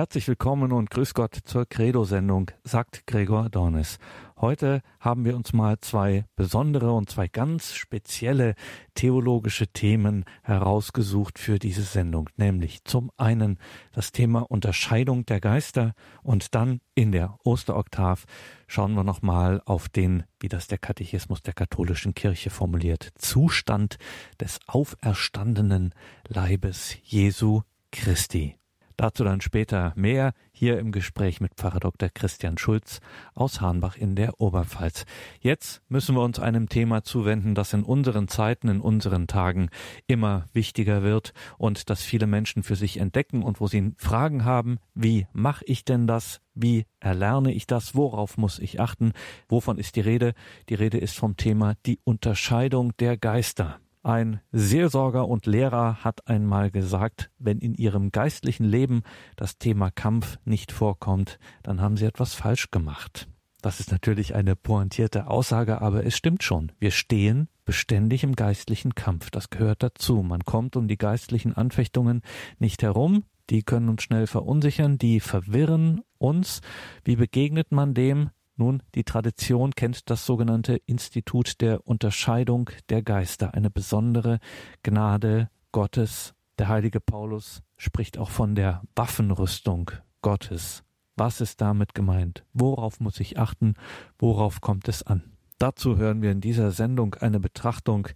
Herzlich willkommen und grüß Gott zur Credo-Sendung, sagt Gregor Dornis. Heute haben wir uns mal zwei besondere und zwei ganz spezielle theologische Themen herausgesucht für diese Sendung, nämlich zum einen das Thema Unterscheidung der Geister und dann in der Osteroktav schauen wir nochmal auf den, wie das der Katechismus der katholischen Kirche formuliert, Zustand des auferstandenen Leibes Jesu Christi. Dazu dann später mehr hier im Gespräch mit Pfarrer Dr. Christian Schulz aus Hahnbach in der Oberpfalz. Jetzt müssen wir uns einem Thema zuwenden, das in unseren Zeiten, in unseren Tagen immer wichtiger wird und das viele Menschen für sich entdecken und wo sie Fragen haben, wie mache ich denn das? Wie erlerne ich das? Worauf muss ich achten? Wovon ist die Rede? Die Rede ist vom Thema die Unterscheidung der Geister. Ein Seelsorger und Lehrer hat einmal gesagt, wenn in ihrem geistlichen Leben das Thema Kampf nicht vorkommt, dann haben sie etwas falsch gemacht. Das ist natürlich eine pointierte Aussage, aber es stimmt schon. Wir stehen beständig im geistlichen Kampf. Das gehört dazu. Man kommt um die geistlichen Anfechtungen nicht herum. Die können uns schnell verunsichern, die verwirren uns. Wie begegnet man dem? Nun, die Tradition kennt das sogenannte Institut der Unterscheidung der Geister, eine besondere Gnade Gottes. Der heilige Paulus spricht auch von der Waffenrüstung Gottes. Was ist damit gemeint? Worauf muss ich achten? Worauf kommt es an? Dazu hören wir in dieser Sendung eine Betrachtung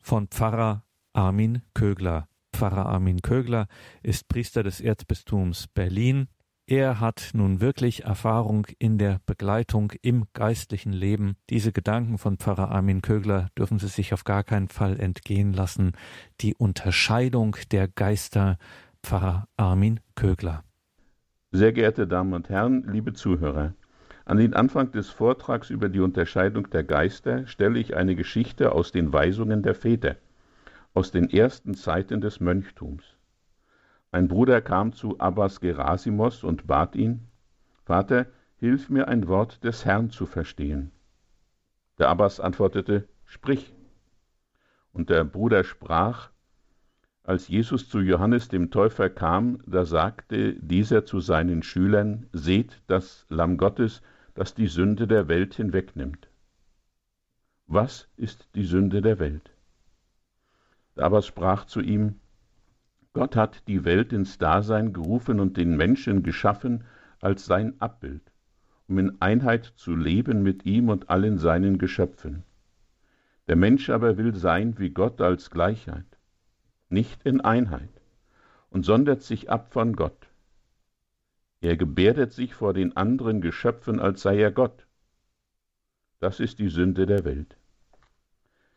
von Pfarrer Armin Kögler. Pfarrer Armin Kögler ist Priester des Erzbistums Berlin. Er hat nun wirklich Erfahrung in der Begleitung im geistlichen Leben. Diese Gedanken von Pfarrer Armin Kögler dürfen Sie sich auf gar keinen Fall entgehen lassen. Die Unterscheidung der Geister, Pfarrer Armin Kögler. Sehr geehrte Damen und Herren, liebe Zuhörer, an den Anfang des Vortrags über die Unterscheidung der Geister stelle ich eine Geschichte aus den Weisungen der Väter, aus den ersten Zeiten des Mönchtums. Ein Bruder kam zu Abbas Gerasimos und bat ihn, Vater, hilf mir ein Wort des Herrn zu verstehen. Der Abbas antwortete, Sprich. Und der Bruder sprach, als Jesus zu Johannes dem Täufer kam, da sagte dieser zu seinen Schülern, Seht das Lamm Gottes, das die Sünde der Welt hinwegnimmt. Was ist die Sünde der Welt? Der Abbas sprach zu ihm, Gott hat die Welt ins Dasein gerufen und den Menschen geschaffen als sein Abbild, um in Einheit zu leben mit ihm und allen seinen Geschöpfen. Der Mensch aber will sein wie Gott als Gleichheit, nicht in Einheit, und sondert sich ab von Gott. Er gebärdet sich vor den anderen Geschöpfen, als sei er Gott. Das ist die Sünde der Welt.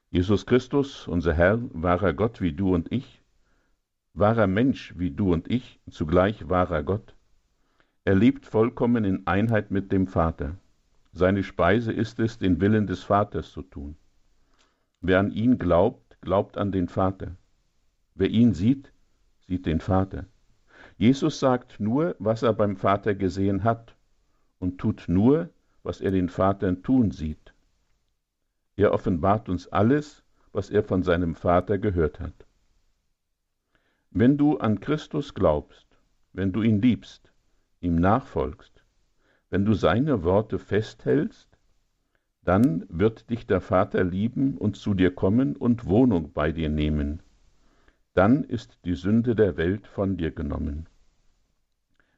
Jesus Christus, unser Herr, war er Gott wie du und ich, wahrer Mensch wie du und ich, zugleich wahrer Gott. Er lebt vollkommen in Einheit mit dem Vater. Seine Speise ist es, den Willen des Vaters zu tun. Wer an ihn glaubt, glaubt an den Vater. Wer ihn sieht, sieht den Vater. Jesus sagt nur, was er beim Vater gesehen hat und tut nur, was er den Vater tun sieht. Er offenbart uns alles, was er von seinem Vater gehört hat. Wenn du an Christus glaubst, wenn du ihn liebst, ihm nachfolgst, wenn du seine Worte festhältst, dann wird dich der Vater lieben und zu dir kommen und Wohnung bei dir nehmen. Dann ist die Sünde der Welt von dir genommen.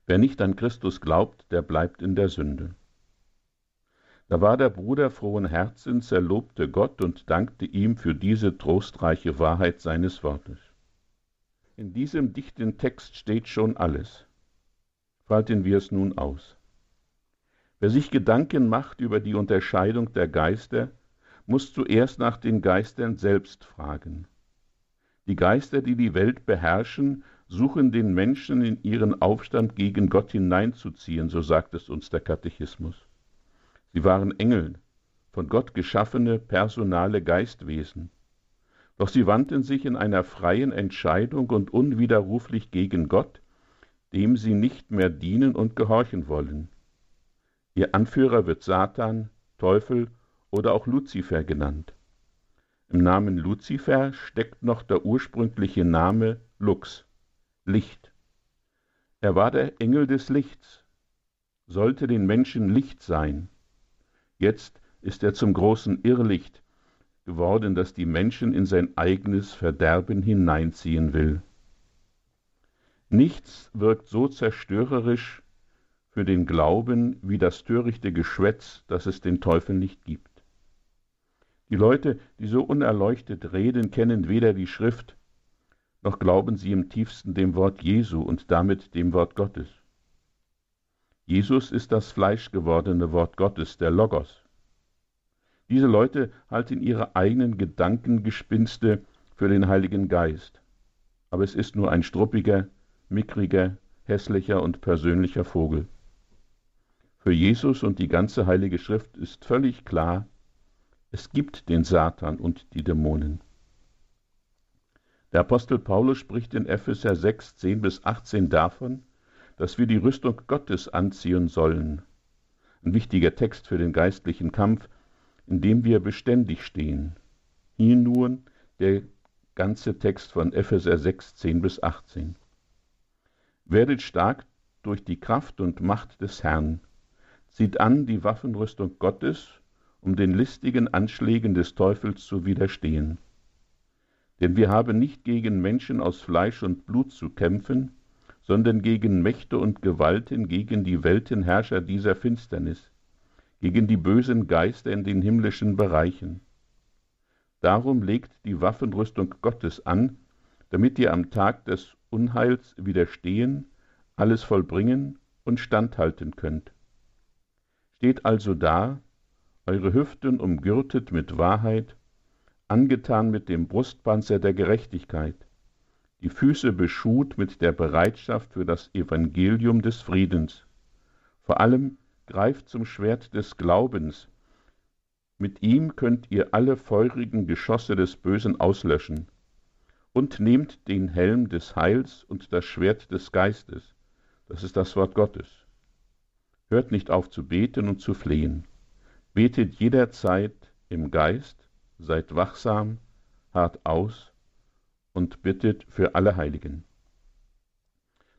Wer nicht an Christus glaubt, der bleibt in der Sünde. Da war der Bruder frohen Herzens, er lobte Gott und dankte ihm für diese trostreiche Wahrheit seines Wortes. In diesem dichten Text steht schon alles. Falten wir es nun aus. Wer sich Gedanken macht über die Unterscheidung der Geister, muss zuerst nach den Geistern selbst fragen. Die Geister, die die Welt beherrschen, suchen den Menschen in ihren Aufstand gegen Gott hineinzuziehen, so sagt es uns der Katechismus. Sie waren Engel, von Gott geschaffene personale Geistwesen. Doch sie wandten sich in einer freien Entscheidung und unwiderruflich gegen Gott, dem sie nicht mehr dienen und gehorchen wollen. Ihr Anführer wird Satan, Teufel oder auch Luzifer genannt. Im Namen Luzifer steckt noch der ursprüngliche Name Lux, Licht. Er war der Engel des Lichts, sollte den Menschen Licht sein. Jetzt ist er zum großen Irrlicht geworden, das die Menschen in sein eigenes Verderben hineinziehen will. Nichts wirkt so zerstörerisch für den Glauben wie das törichte Geschwätz, das es den Teufel nicht gibt. Die Leute, die so unerleuchtet reden, kennen weder die Schrift, noch glauben sie im tiefsten dem Wort Jesu und damit dem Wort Gottes. Jesus ist das fleischgewordene Wort Gottes, der Logos. Diese Leute halten ihre eigenen Gedankengespinste für den Heiligen Geist, aber es ist nur ein struppiger, mickriger, hässlicher und persönlicher Vogel. Für Jesus und die ganze Heilige Schrift ist völlig klar, es gibt den Satan und die Dämonen. Der Apostel Paulus spricht in Epheser 6, 10 bis 18 davon, dass wir die Rüstung Gottes anziehen sollen. Ein wichtiger Text für den geistlichen Kampf, in dem wir beständig stehen. Hier nun der ganze Text von Epheser 6, 10 bis 18. Werdet stark durch die Kraft und Macht des Herrn. Zieht an die Waffenrüstung Gottes, um den listigen Anschlägen des Teufels zu widerstehen. Denn wir haben nicht gegen Menschen aus Fleisch und Blut zu kämpfen, sondern gegen Mächte und Gewalten, gegen die Weltenherrscher dieser Finsternis, gegen die bösen Geister in den himmlischen Bereichen. Darum legt die Waffenrüstung Gottes an, damit ihr am Tag des Unheils widerstehen, alles vollbringen und standhalten könnt. Steht also da, eure Hüften umgürtet mit Wahrheit, angetan mit dem Brustpanzer der Gerechtigkeit, die Füße beschut mit der Bereitschaft für das Evangelium des Friedens. Vor allem greift zum Schwert des Glaubens. Mit ihm könnt ihr alle feurigen Geschosse des Bösen auslöschen. Und nehmt den Helm des Heils und das Schwert des Geistes. Das ist das Wort Gottes. Hört nicht auf zu beten und zu flehen. Betet jederzeit im Geist seid wachsam, hart aus und bittet für alle Heiligen.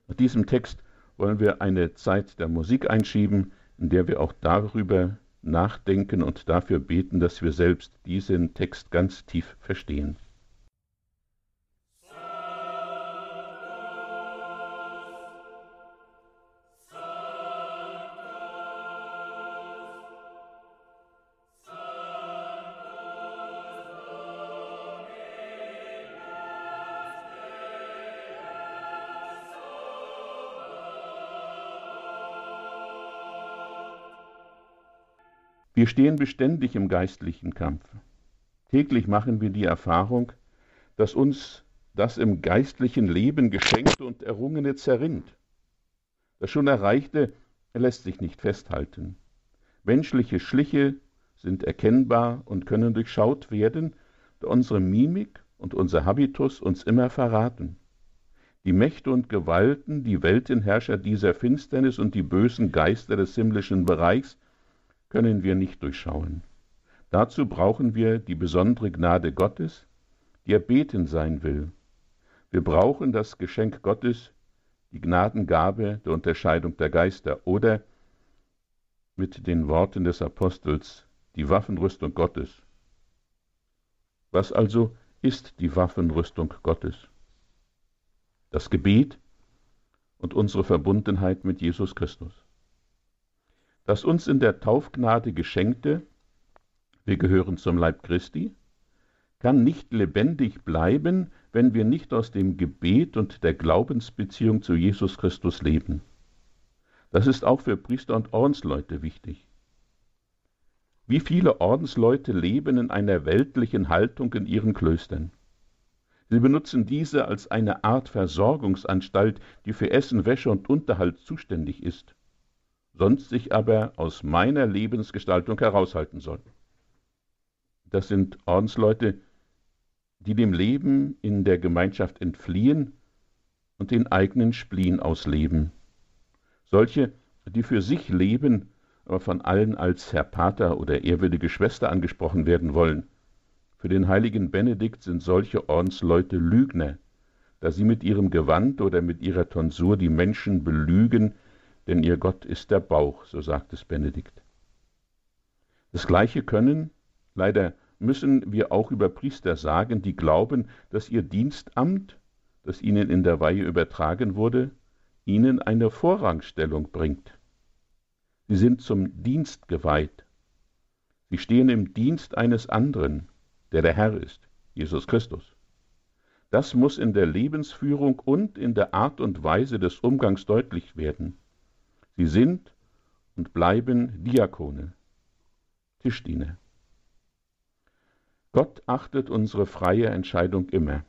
Nach diesem Text wollen wir eine Zeit der Musik einschieben, in der wir auch darüber nachdenken und dafür beten, dass wir selbst diesen Text ganz tief verstehen. Wir stehen beständig im geistlichen Kampf. Täglich machen wir die Erfahrung, dass uns das im geistlichen Leben Geschenkte und Errungene zerrinnt. Das schon Erreichte lässt sich nicht festhalten. Menschliche Schliche sind erkennbar und können durchschaut werden, da unsere Mimik und unser Habitus uns immer verraten. Die Mächte und Gewalten, die Weltenherrscher dieser Finsternis und die bösen Geister des himmlischen Bereichs können wir nicht durchschauen. Dazu brauchen wir die besondere Gnade Gottes, die erbeten sein will. Wir brauchen das Geschenk Gottes, die Gnadengabe der Unterscheidung der Geister oder mit den Worten des Apostels die Waffenrüstung Gottes. Was also ist die Waffenrüstung Gottes? Das Gebet und unsere Verbundenheit mit Jesus Christus. Das uns in der Taufgnade geschenkte, wir gehören zum Leib Christi, kann nicht lebendig bleiben, wenn wir nicht aus dem Gebet und der Glaubensbeziehung zu Jesus Christus leben. Das ist auch für Priester und Ordensleute wichtig. Wie viele Ordensleute leben in einer weltlichen Haltung in ihren Klöstern? Sie benutzen diese als eine Art Versorgungsanstalt, die für Essen, Wäsche und Unterhalt zuständig ist sonst sich aber aus meiner Lebensgestaltung heraushalten soll. Das sind Ordensleute, die dem Leben in der Gemeinschaft entfliehen und den eigenen Spleen ausleben. Solche, die für sich leben, aber von allen als Herr Pater oder ehrwürdige Schwester angesprochen werden wollen. Für den heiligen Benedikt sind solche Ordensleute Lügner, da sie mit ihrem Gewand oder mit ihrer Tonsur die Menschen belügen, denn ihr Gott ist der Bauch, so sagt es Benedikt. Das Gleiche können, leider müssen wir auch über Priester sagen, die glauben, dass ihr Dienstamt, das ihnen in der Weihe übertragen wurde, ihnen eine Vorrangstellung bringt. Sie sind zum Dienst geweiht. Sie stehen im Dienst eines anderen, der der Herr ist, Jesus Christus. Das muss in der Lebensführung und in der Art und Weise des Umgangs deutlich werden. Sie sind und bleiben Diakone, Tischdiener. Gott achtet unsere freie Entscheidung immer,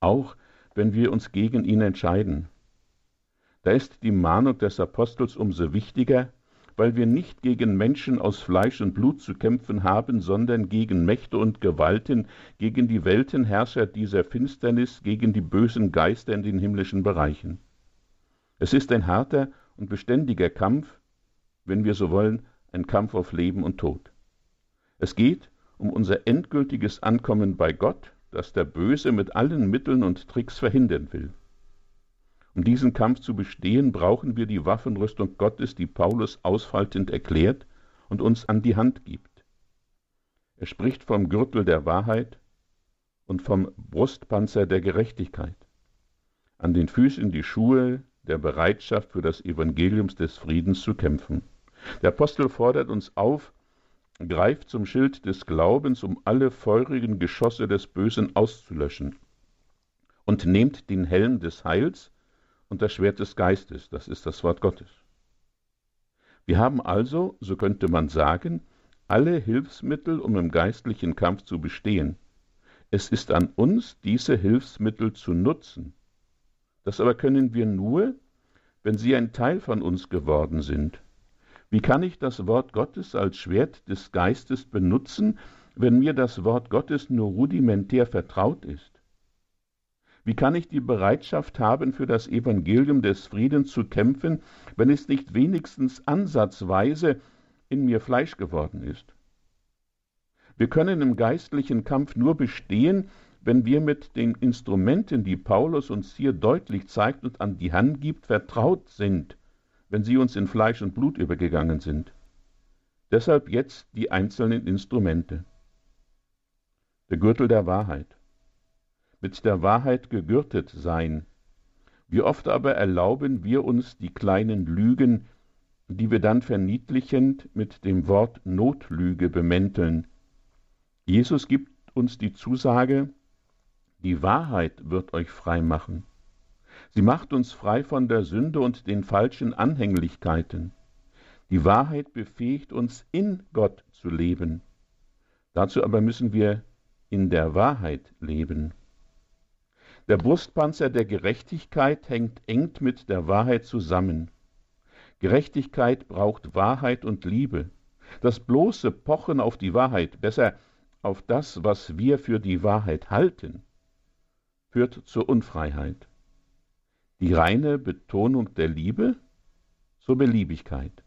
auch wenn wir uns gegen ihn entscheiden. Da ist die Mahnung des Apostels umso wichtiger, weil wir nicht gegen Menschen aus Fleisch und Blut zu kämpfen haben, sondern gegen Mächte und Gewalten, gegen die Weltenherrscher dieser Finsternis, gegen die bösen Geister in den himmlischen Bereichen. Es ist ein harter und beständiger Kampf, wenn wir so wollen, ein Kampf auf Leben und Tod. Es geht um unser endgültiges Ankommen bei Gott, das der Böse mit allen Mitteln und Tricks verhindern will. Um diesen Kampf zu bestehen, brauchen wir die Waffenrüstung Gottes, die Paulus ausfaltend erklärt und uns an die Hand gibt. Er spricht vom Gürtel der Wahrheit und vom Brustpanzer der Gerechtigkeit. An den Füßen die Schuhe der Bereitschaft für das Evangelium des Friedens zu kämpfen. Der Apostel fordert uns auf, greift zum Schild des Glaubens, um alle feurigen Geschosse des Bösen auszulöschen, und nehmt den Helm des Heils und das Schwert des Geistes, das ist das Wort Gottes. Wir haben also, so könnte man sagen, alle Hilfsmittel, um im geistlichen Kampf zu bestehen. Es ist an uns, diese Hilfsmittel zu nutzen. Das aber können wir nur, wenn sie ein Teil von uns geworden sind. Wie kann ich das Wort Gottes als Schwert des Geistes benutzen, wenn mir das Wort Gottes nur rudimentär vertraut ist? Wie kann ich die Bereitschaft haben, für das Evangelium des Friedens zu kämpfen, wenn es nicht wenigstens ansatzweise in mir Fleisch geworden ist? Wir können im geistlichen Kampf nur bestehen, wenn wir mit den Instrumenten, die Paulus uns hier deutlich zeigt und an die Hand gibt, vertraut sind, wenn sie uns in Fleisch und Blut übergegangen sind. Deshalb jetzt die einzelnen Instrumente. Der Gürtel der Wahrheit. Mit der Wahrheit gegürtet sein. Wie oft aber erlauben wir uns die kleinen Lügen, die wir dann verniedlichend mit dem Wort Notlüge bemänteln. Jesus gibt uns die Zusage, die Wahrheit wird euch frei machen. Sie macht uns frei von der Sünde und den falschen Anhänglichkeiten. Die Wahrheit befähigt uns, in Gott zu leben. Dazu aber müssen wir in der Wahrheit leben. Der Brustpanzer der Gerechtigkeit hängt eng mit der Wahrheit zusammen. Gerechtigkeit braucht Wahrheit und Liebe. Das bloße Pochen auf die Wahrheit, besser auf das, was wir für die Wahrheit halten, führt zur Unfreiheit. Die reine Betonung der Liebe zur Beliebigkeit.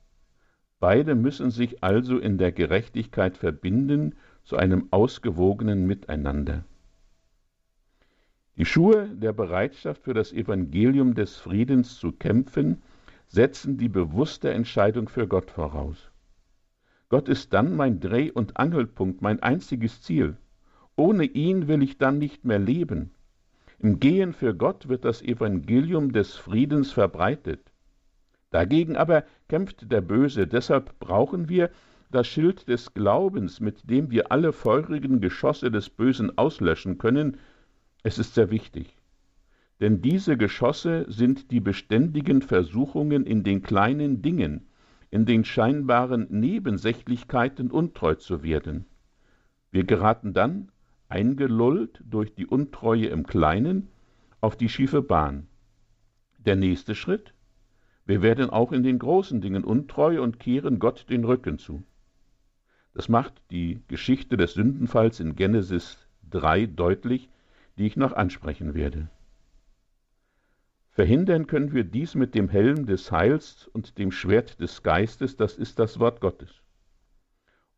Beide müssen sich also in der Gerechtigkeit verbinden zu einem ausgewogenen Miteinander. Die Schuhe der Bereitschaft für das Evangelium des Friedens zu kämpfen setzen die bewusste Entscheidung für Gott voraus. Gott ist dann mein Dreh- und Angelpunkt, mein einziges Ziel. Ohne ihn will ich dann nicht mehr leben. Im Gehen für Gott wird das Evangelium des Friedens verbreitet. Dagegen aber kämpft der Böse, deshalb brauchen wir das Schild des Glaubens, mit dem wir alle feurigen Geschosse des Bösen auslöschen können. Es ist sehr wichtig. Denn diese Geschosse sind die beständigen Versuchungen in den kleinen Dingen, in den scheinbaren Nebensächlichkeiten untreu zu werden. Wir geraten dann eingelullt durch die Untreue im Kleinen auf die schiefe Bahn. Der nächste Schritt? Wir werden auch in den großen Dingen untreu und kehren Gott den Rücken zu. Das macht die Geschichte des Sündenfalls in Genesis 3 deutlich, die ich noch ansprechen werde. Verhindern können wir dies mit dem Helm des Heils und dem Schwert des Geistes, das ist das Wort Gottes.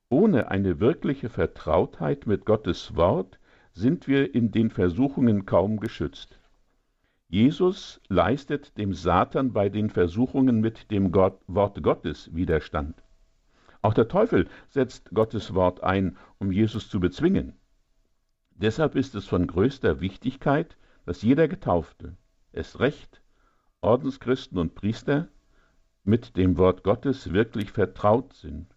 Ohne eine wirkliche Vertrautheit mit Gottes Wort sind wir in den Versuchungen kaum geschützt. Jesus leistet dem Satan bei den Versuchungen mit dem Gott, Wort Gottes Widerstand. Auch der Teufel setzt Gottes Wort ein, um Jesus zu bezwingen. Deshalb ist es von größter Wichtigkeit, dass jeder Getaufte, es recht, Ordenschristen und Priester, mit dem Wort Gottes wirklich vertraut sind.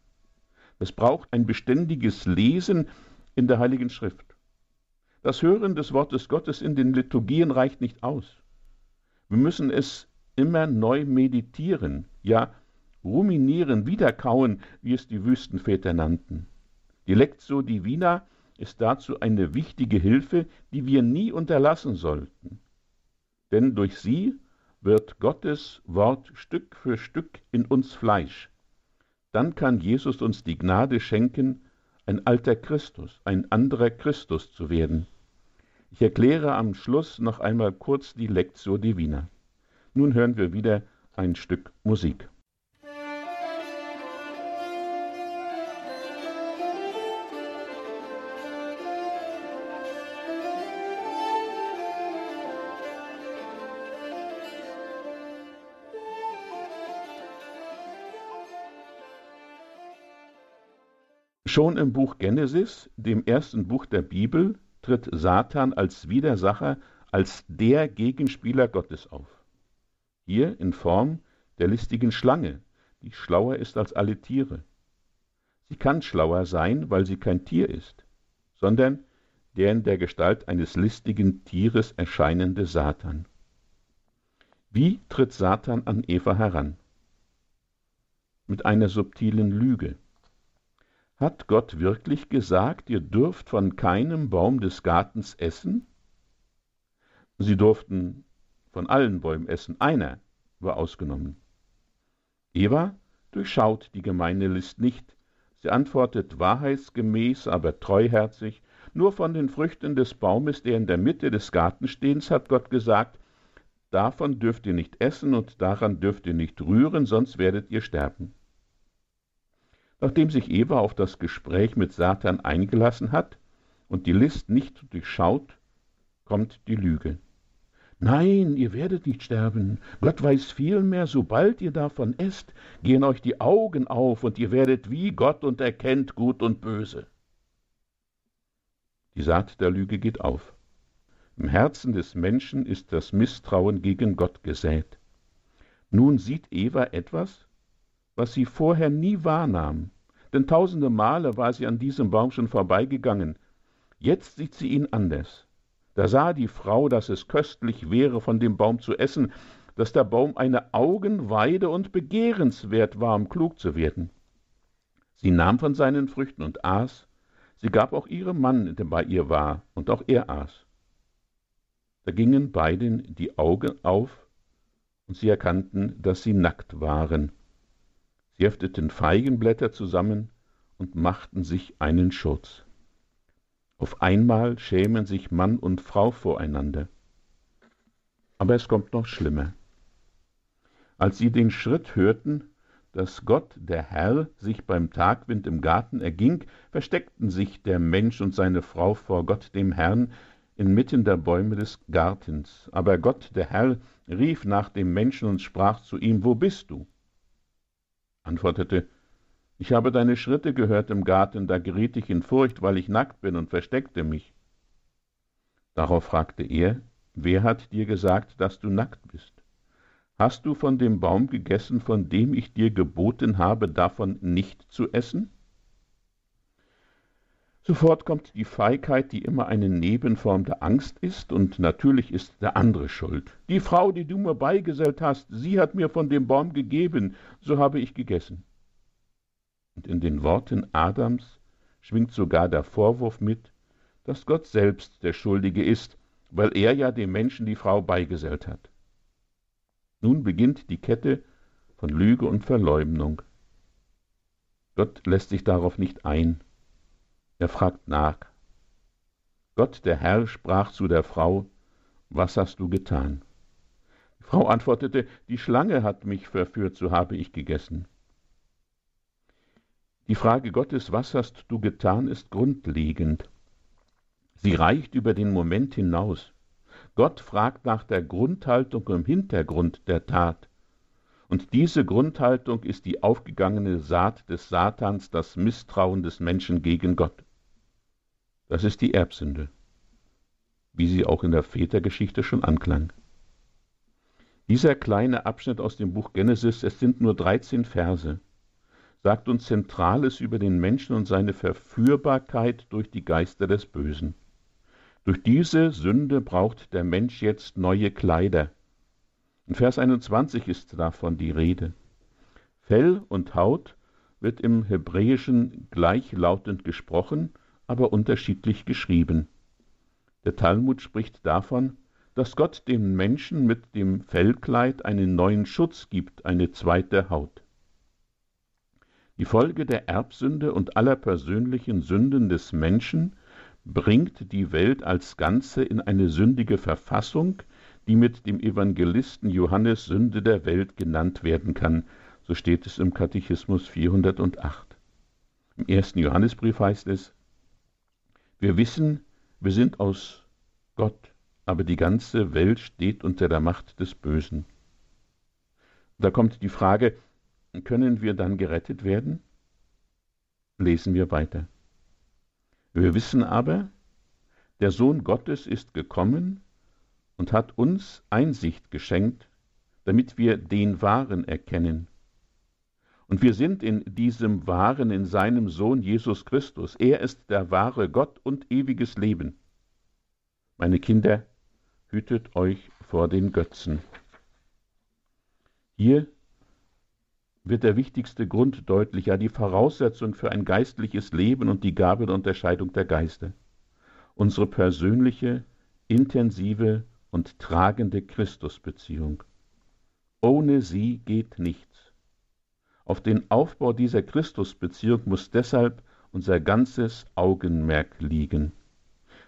Es braucht ein beständiges Lesen in der Heiligen Schrift. Das Hören des Wortes Gottes in den Liturgien reicht nicht aus. Wir müssen es immer neu meditieren, ja ruminieren, wiederkauen, wie es die Wüstenväter nannten. Die Lectio Divina ist dazu eine wichtige Hilfe, die wir nie unterlassen sollten. Denn durch sie wird Gottes Wort Stück für Stück in uns Fleisch. Dann kann Jesus uns die Gnade schenken, ein alter Christus, ein anderer Christus zu werden. Ich erkläre am Schluss noch einmal kurz die Lectio Divina. Nun hören wir wieder ein Stück Musik. Schon im Buch Genesis, dem ersten Buch der Bibel, tritt Satan als Widersacher, als der Gegenspieler Gottes auf. Hier in Form der listigen Schlange, die schlauer ist als alle Tiere. Sie kann schlauer sein, weil sie kein Tier ist, sondern der in der Gestalt eines listigen Tieres erscheinende Satan. Wie tritt Satan an Eva heran? Mit einer subtilen Lüge. Hat Gott wirklich gesagt, ihr dürft von keinem Baum des Gartens essen? Sie durften von allen Bäumen essen, einer war ausgenommen. Eva durchschaut die gemeine List nicht. Sie antwortet wahrheitsgemäß, aber treuherzig, nur von den Früchten des Baumes, der in der Mitte des Gartenstehens, hat Gott gesagt, davon dürft ihr nicht essen und daran dürft ihr nicht rühren, sonst werdet ihr sterben. Nachdem sich Eva auf das Gespräch mit Satan eingelassen hat und die List nicht durchschaut, kommt die Lüge. Nein, ihr werdet nicht sterben. Gott weiß vielmehr, sobald ihr davon esst, gehen euch die Augen auf und ihr werdet wie Gott und erkennt Gut und Böse. Die Saat der Lüge geht auf. Im Herzen des Menschen ist das Misstrauen gegen Gott gesät. Nun sieht Eva etwas, was sie vorher nie wahrnahm, denn tausende Male war sie an diesem Baum schon vorbeigegangen. Jetzt sieht sie ihn anders. Da sah die Frau, dass es köstlich wäre, von dem Baum zu essen, dass der Baum eine Augenweide und begehrenswert war, um klug zu werden. Sie nahm von seinen Früchten und aß, sie gab auch ihrem Mann, der bei ihr war, und auch er aß. Da gingen beiden die Augen auf, und sie erkannten, dass sie nackt waren. Sie hefteten Feigenblätter zusammen und machten sich einen Schutz. Auf einmal schämen sich Mann und Frau voreinander. Aber es kommt noch schlimmer. Als sie den Schritt hörten, dass Gott, der Herr, sich beim Tagwind im Garten erging, versteckten sich der Mensch und seine Frau vor Gott dem Herrn inmitten der Bäume des Gartens. Aber Gott, der Herr, rief nach dem Menschen und sprach zu ihm, Wo bist du? Antwortete, ich habe deine Schritte gehört im Garten, da geriet ich in Furcht, weil ich nackt bin und versteckte mich. Darauf fragte er, wer hat dir gesagt, dass du nackt bist? Hast du von dem Baum gegessen, von dem ich dir geboten habe, davon nicht zu essen? Sofort kommt die Feigheit, die immer eine Nebenform der Angst ist, und natürlich ist der andere schuld. Die Frau, die du mir beigesellt hast, sie hat mir von dem Baum gegeben, so habe ich gegessen. Und in den Worten Adams schwingt sogar der Vorwurf mit, dass Gott selbst der Schuldige ist, weil er ja dem Menschen die Frau beigesellt hat. Nun beginnt die Kette von Lüge und Verleumdung. Gott lässt sich darauf nicht ein er fragt nach. Gott, der Herr, sprach zu der Frau, Was hast du getan? Die Frau antwortete, Die Schlange hat mich verführt, so habe ich gegessen. Die Frage Gottes, was hast du getan, ist grundlegend. Sie reicht über den Moment hinaus. Gott fragt nach der Grundhaltung im Hintergrund der Tat. Und diese Grundhaltung ist die aufgegangene Saat des Satans, das Misstrauen des Menschen gegen Gott. Das ist die Erbsünde, wie sie auch in der Vätergeschichte schon anklang. Dieser kleine Abschnitt aus dem Buch Genesis, es sind nur 13 Verse, sagt uns Zentrales über den Menschen und seine Verführbarkeit durch die Geister des Bösen. Durch diese Sünde braucht der Mensch jetzt neue Kleider. In Vers 21 ist davon die Rede. Fell und Haut wird im Hebräischen gleichlautend gesprochen, aber unterschiedlich geschrieben. Der Talmud spricht davon, dass Gott dem Menschen mit dem Fellkleid einen neuen Schutz gibt, eine zweite Haut. Die Folge der Erbsünde und aller persönlichen Sünden des Menschen bringt die Welt als Ganze in eine sündige Verfassung, die mit dem Evangelisten Johannes Sünde der Welt genannt werden kann. So steht es im Katechismus 408. Im ersten Johannesbrief heißt es, wir wissen, wir sind aus Gott, aber die ganze Welt steht unter der Macht des Bösen. Da kommt die Frage, können wir dann gerettet werden? Lesen wir weiter. Wir wissen aber, der Sohn Gottes ist gekommen und hat uns Einsicht geschenkt, damit wir den Wahren erkennen. Und wir sind in diesem Wahren, in seinem Sohn Jesus Christus. Er ist der wahre Gott und ewiges Leben. Meine Kinder, hütet euch vor den Götzen. Hier wird der wichtigste Grund deutlich, ja die Voraussetzung für ein geistliches Leben und die Gabe der Unterscheidung der Geister. Unsere persönliche, intensive und tragende Christusbeziehung. Ohne sie geht nichts. Auf den Aufbau dieser Christusbeziehung muss deshalb unser ganzes Augenmerk liegen.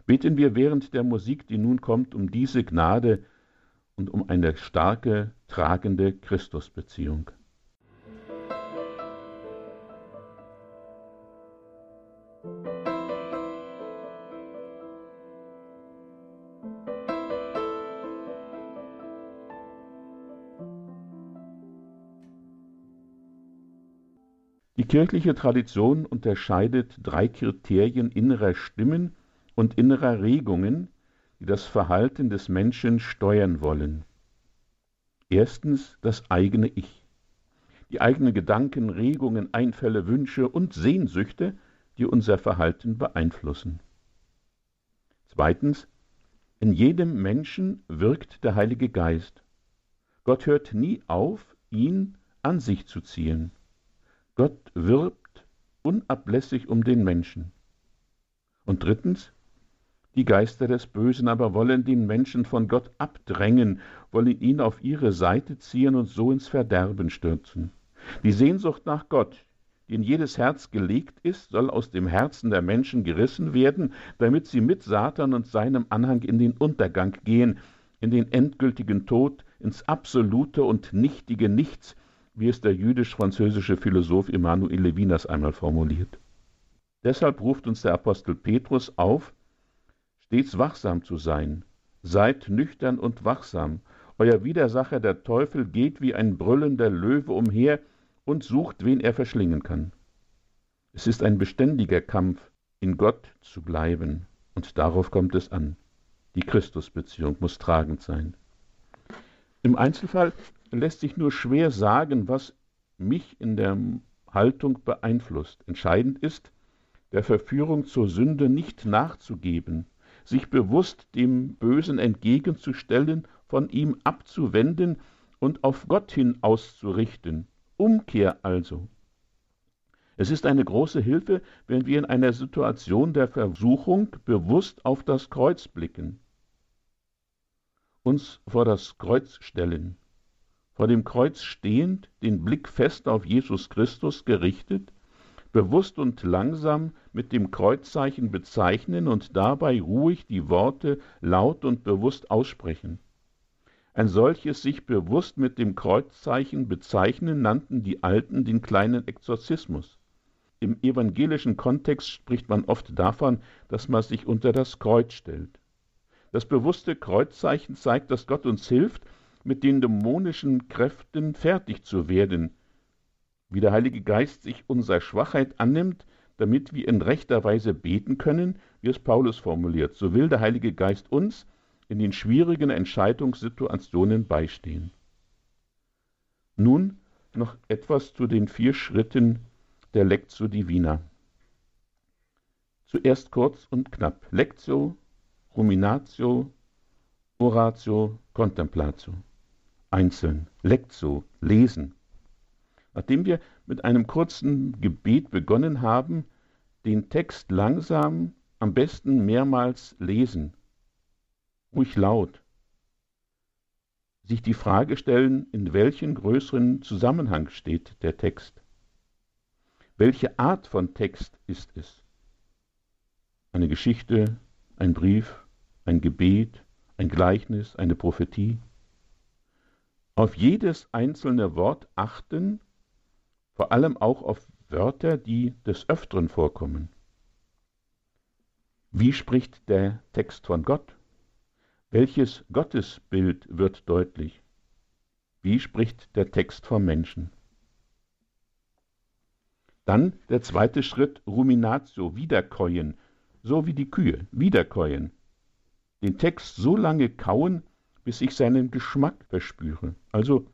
Beten wir während der Musik, die nun kommt, um diese Gnade und um eine starke, tragende Christusbeziehung. Kirchliche Tradition unterscheidet drei Kriterien innerer Stimmen und innerer Regungen, die das Verhalten des Menschen steuern wollen. Erstens das eigene Ich, die eigenen Gedanken, Regungen, Einfälle, Wünsche und Sehnsüchte, die unser Verhalten beeinflussen. Zweitens, in jedem Menschen wirkt der Heilige Geist. Gott hört nie auf, ihn an sich zu ziehen. Gott wirbt unablässig um den Menschen. Und drittens, die Geister des Bösen aber wollen den Menschen von Gott abdrängen, wollen ihn auf ihre Seite ziehen und so ins Verderben stürzen. Die Sehnsucht nach Gott, die in jedes Herz gelegt ist, soll aus dem Herzen der Menschen gerissen werden, damit sie mit Satan und seinem Anhang in den Untergang gehen, in den endgültigen Tod, ins absolute und nichtige Nichts, wie es der jüdisch-französische Philosoph Emmanuel Levinas einmal formuliert. Deshalb ruft uns der Apostel Petrus auf, stets wachsam zu sein. Seid nüchtern und wachsam. Euer Widersacher, der Teufel, geht wie ein brüllender Löwe umher und sucht, wen er verschlingen kann. Es ist ein beständiger Kampf, in Gott zu bleiben, und darauf kommt es an. Die Christusbeziehung muss tragend sein. Im Einzelfall lässt sich nur schwer sagen, was mich in der Haltung beeinflusst. Entscheidend ist, der Verführung zur Sünde nicht nachzugeben, sich bewusst dem Bösen entgegenzustellen, von ihm abzuwenden und auf Gott hin auszurichten. Umkehr also. Es ist eine große Hilfe, wenn wir in einer Situation der Versuchung bewusst auf das Kreuz blicken, uns vor das Kreuz stellen, vor dem Kreuz stehend, den Blick fest auf Jesus Christus gerichtet, bewusst und langsam mit dem Kreuzzeichen bezeichnen und dabei ruhig die Worte laut und bewusst aussprechen. Ein solches sich bewusst mit dem Kreuzzeichen bezeichnen nannten die Alten den kleinen Exorzismus. Im evangelischen Kontext spricht man oft davon, dass man sich unter das Kreuz stellt. Das bewusste Kreuzzeichen zeigt, dass Gott uns hilft, mit den dämonischen Kräften fertig zu werden, wie der Heilige Geist sich unserer Schwachheit annimmt, damit wir in rechter Weise beten können, wie es Paulus formuliert. So will der Heilige Geist uns in den schwierigen Entscheidungssituationen beistehen. Nun noch etwas zu den vier Schritten der Lectio Divina. Zuerst kurz und knapp. Lectio, Ruminatio, Oratio, Contemplatio. Einzeln. Lectio, lesen. Nachdem wir mit einem kurzen Gebet begonnen haben, den Text langsam, am besten mehrmals lesen, ruhig laut, sich die Frage stellen, in welchem größeren Zusammenhang steht der Text. Welche Art von Text ist es? Eine Geschichte, ein Brief, ein Gebet, ein Gleichnis, eine Prophetie? Auf jedes einzelne Wort achten vor allem auch auf Wörter, die des Öfteren vorkommen. Wie spricht der Text von Gott? Welches Gottesbild wird deutlich? Wie spricht der Text vom Menschen? Dann der zweite Schritt, Ruminatio, Wiederkäuen, so wie die Kühe, Wiederkäuen. Den Text so lange kauen, bis ich seinen Geschmack verspüre. Also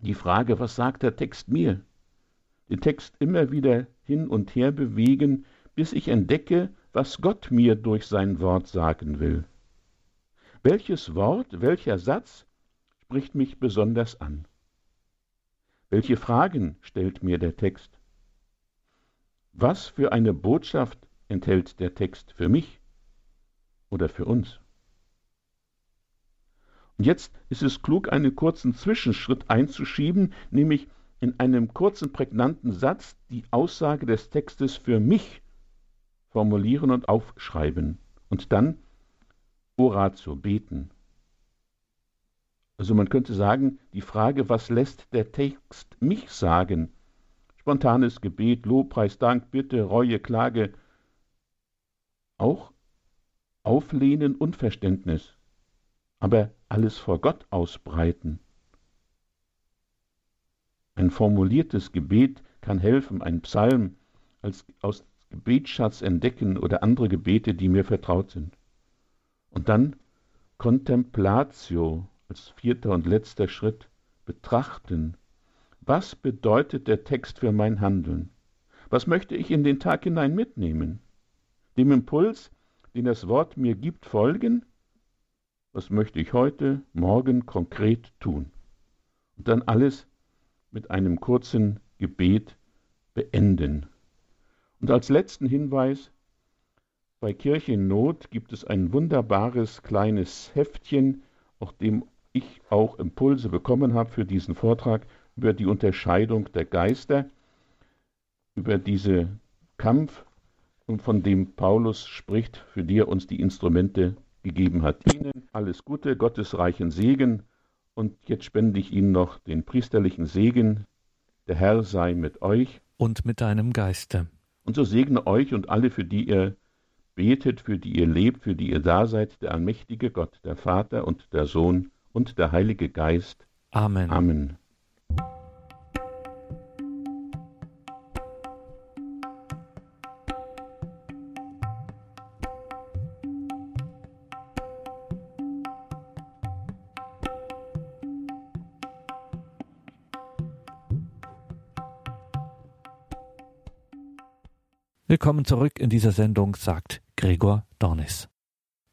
die Frage, was sagt der Text mir? den Text immer wieder hin und her bewegen, bis ich entdecke, was Gott mir durch sein Wort sagen will. Welches Wort, welcher Satz spricht mich besonders an? Welche Fragen stellt mir der Text? Was für eine Botschaft enthält der Text für mich oder für uns? Jetzt ist es klug, einen kurzen Zwischenschritt einzuschieben, nämlich in einem kurzen, prägnanten Satz die Aussage des Textes für mich formulieren und aufschreiben und dann Oratio beten. Also man könnte sagen, die Frage, was lässt der Text mich sagen? Spontanes Gebet, Lobpreis, Dank, Bitte, Reue, Klage, auch Auflehnen und Verständnis, aber alles vor Gott ausbreiten. Ein formuliertes Gebet kann helfen, ein Psalm als aus Gebetsschatz entdecken oder andere Gebete, die mir vertraut sind. Und dann Contemplatio als vierter und letzter Schritt, betrachten. Was bedeutet der Text für mein Handeln? Was möchte ich in den Tag hinein mitnehmen? Dem Impuls, den das Wort mir gibt, folgen? Was möchte ich heute, morgen konkret tun? Und dann alles mit einem kurzen Gebet beenden. Und als letzten Hinweis, bei Kirche in Not gibt es ein wunderbares kleines Heftchen, auf dem ich auch Impulse bekommen habe für diesen Vortrag über die Unterscheidung der Geister, über diesen Kampf, von dem Paulus spricht, für die er uns die Instrumente gegeben hat. Ihnen alles Gute, Gottes reichen Segen und jetzt spende ich Ihnen noch den priesterlichen Segen. Der Herr sei mit euch. Und mit deinem Geiste. Und so segne euch und alle, für die ihr betet, für die ihr lebt, für die ihr da seid, der allmächtige Gott, der Vater und der Sohn und der Heilige Geist. Amen. Amen. Willkommen zurück in dieser Sendung, sagt Gregor Dornis.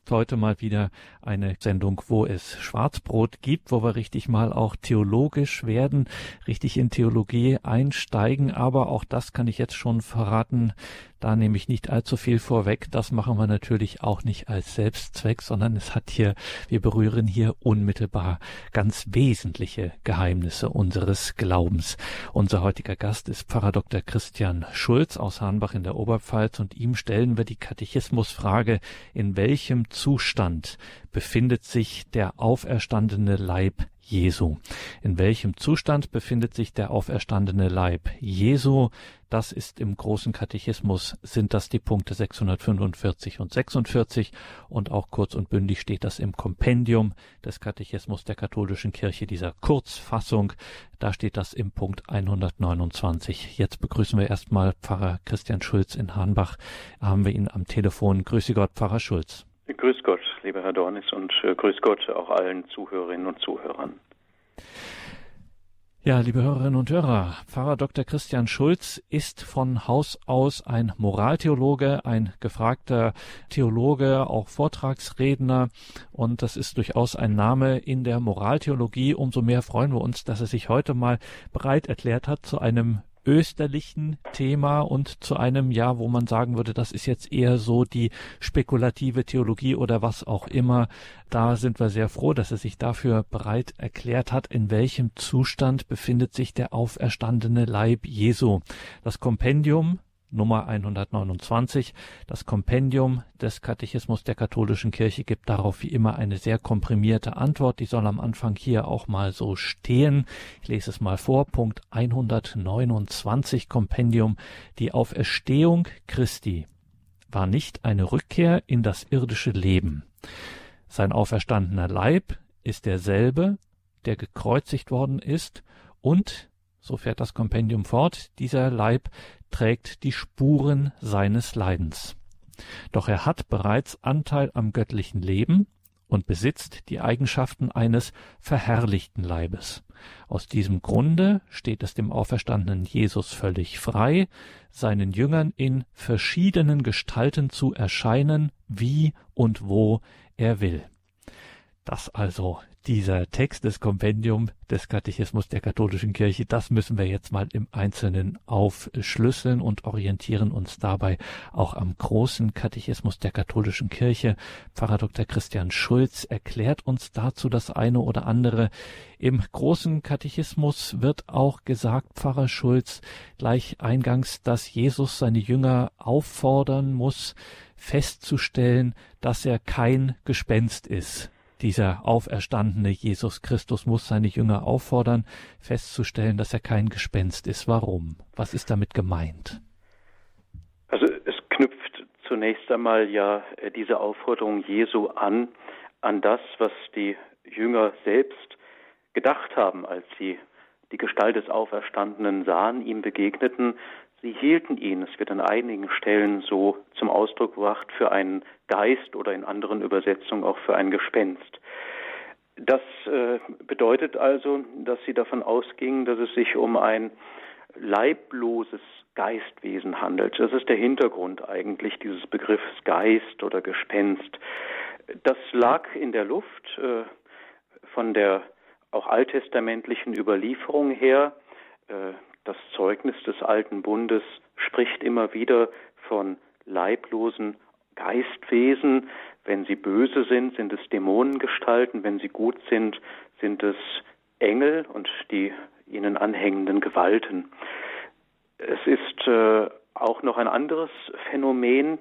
Heute mal wieder eine Sendung, wo es Schwarzbrot gibt, wo wir richtig mal auch theologisch werden, richtig in Theologie einsteigen. Aber auch das kann ich jetzt schon verraten. Da nehme ich nicht allzu viel vorweg. Das machen wir natürlich auch nicht als Selbstzweck, sondern es hat hier, wir berühren hier unmittelbar ganz wesentliche Geheimnisse unseres Glaubens. Unser heutiger Gast ist Pfarrer Dr. Christian Schulz aus Hahnbach in der Oberpfalz und ihm stellen wir die Katechismusfrage, in welchem Zustand befindet sich der auferstandene Leib Jesu. In welchem Zustand befindet sich der auferstandene Leib Jesu? Das ist im großen Katechismus, sind das die Punkte 645 und 46 und auch kurz und bündig steht das im Kompendium des Katechismus der katholischen Kirche, dieser Kurzfassung. Da steht das im Punkt 129. Jetzt begrüßen wir erstmal Pfarrer Christian Schulz in Hahnbach. Haben wir ihn am Telefon. Grüße Gott, Pfarrer Schulz. Grüß Gott, lieber Herr Dornis, und äh, grüß Gott auch allen Zuhörerinnen und Zuhörern. Ja, liebe Hörerinnen und Hörer, Pfarrer Dr. Christian Schulz ist von Haus aus ein Moraltheologe, ein gefragter Theologe, auch Vortragsredner und das ist durchaus ein Name in der Moraltheologie. Umso mehr freuen wir uns, dass er sich heute mal bereit erklärt hat zu einem österlichen Thema und zu einem, ja, wo man sagen würde, das ist jetzt eher so die spekulative Theologie oder was auch immer. Da sind wir sehr froh, dass er sich dafür bereit erklärt hat, in welchem Zustand befindet sich der auferstandene Leib Jesu. Das Kompendium Nummer 129. Das Kompendium des Katechismus der katholischen Kirche gibt darauf wie immer eine sehr komprimierte Antwort. Die soll am Anfang hier auch mal so stehen. Ich lese es mal vor. Punkt 129 Kompendium. Die Auferstehung Christi war nicht eine Rückkehr in das irdische Leben. Sein auferstandener Leib ist derselbe, der gekreuzigt worden ist und so fährt das Kompendium fort, dieser Leib trägt die Spuren seines Leidens. Doch er hat bereits Anteil am göttlichen Leben und besitzt die Eigenschaften eines verherrlichten Leibes. Aus diesem Grunde steht es dem auferstandenen Jesus völlig frei, seinen Jüngern in verschiedenen Gestalten zu erscheinen, wie und wo er will. Das also dieser Text des Kompendium des Katechismus der katholischen Kirche, das müssen wir jetzt mal im Einzelnen aufschlüsseln und orientieren uns dabei auch am großen Katechismus der katholischen Kirche. Pfarrer Dr. Christian Schulz erklärt uns dazu das eine oder andere. Im großen Katechismus wird auch gesagt, Pfarrer Schulz, gleich eingangs, dass Jesus seine Jünger auffordern muss, festzustellen, dass er kein Gespenst ist dieser auferstandene Jesus Christus muss seine Jünger auffordern, festzustellen, dass er kein Gespenst ist. Warum? Was ist damit gemeint? Also es knüpft zunächst einmal ja äh, diese Aufforderung Jesu an, an das, was die Jünger selbst gedacht haben, als sie die Gestalt des Auferstandenen sahen, ihm begegneten, Sie hielten ihn, es wird an einigen Stellen so zum Ausdruck gebracht, für einen Geist oder in anderen Übersetzungen auch für ein Gespenst. Das äh, bedeutet also, dass sie davon ausgingen, dass es sich um ein leibloses Geistwesen handelt. Das ist der Hintergrund eigentlich dieses Begriffs Geist oder Gespenst. Das lag in der Luft äh, von der auch alttestamentlichen Überlieferung her. Äh, das Zeugnis des alten Bundes spricht immer wieder von leiblosen Geistwesen. Wenn sie böse sind, sind es Dämonengestalten. Wenn sie gut sind, sind es Engel und die ihnen anhängenden Gewalten. Es ist äh, auch noch ein anderes Phänomen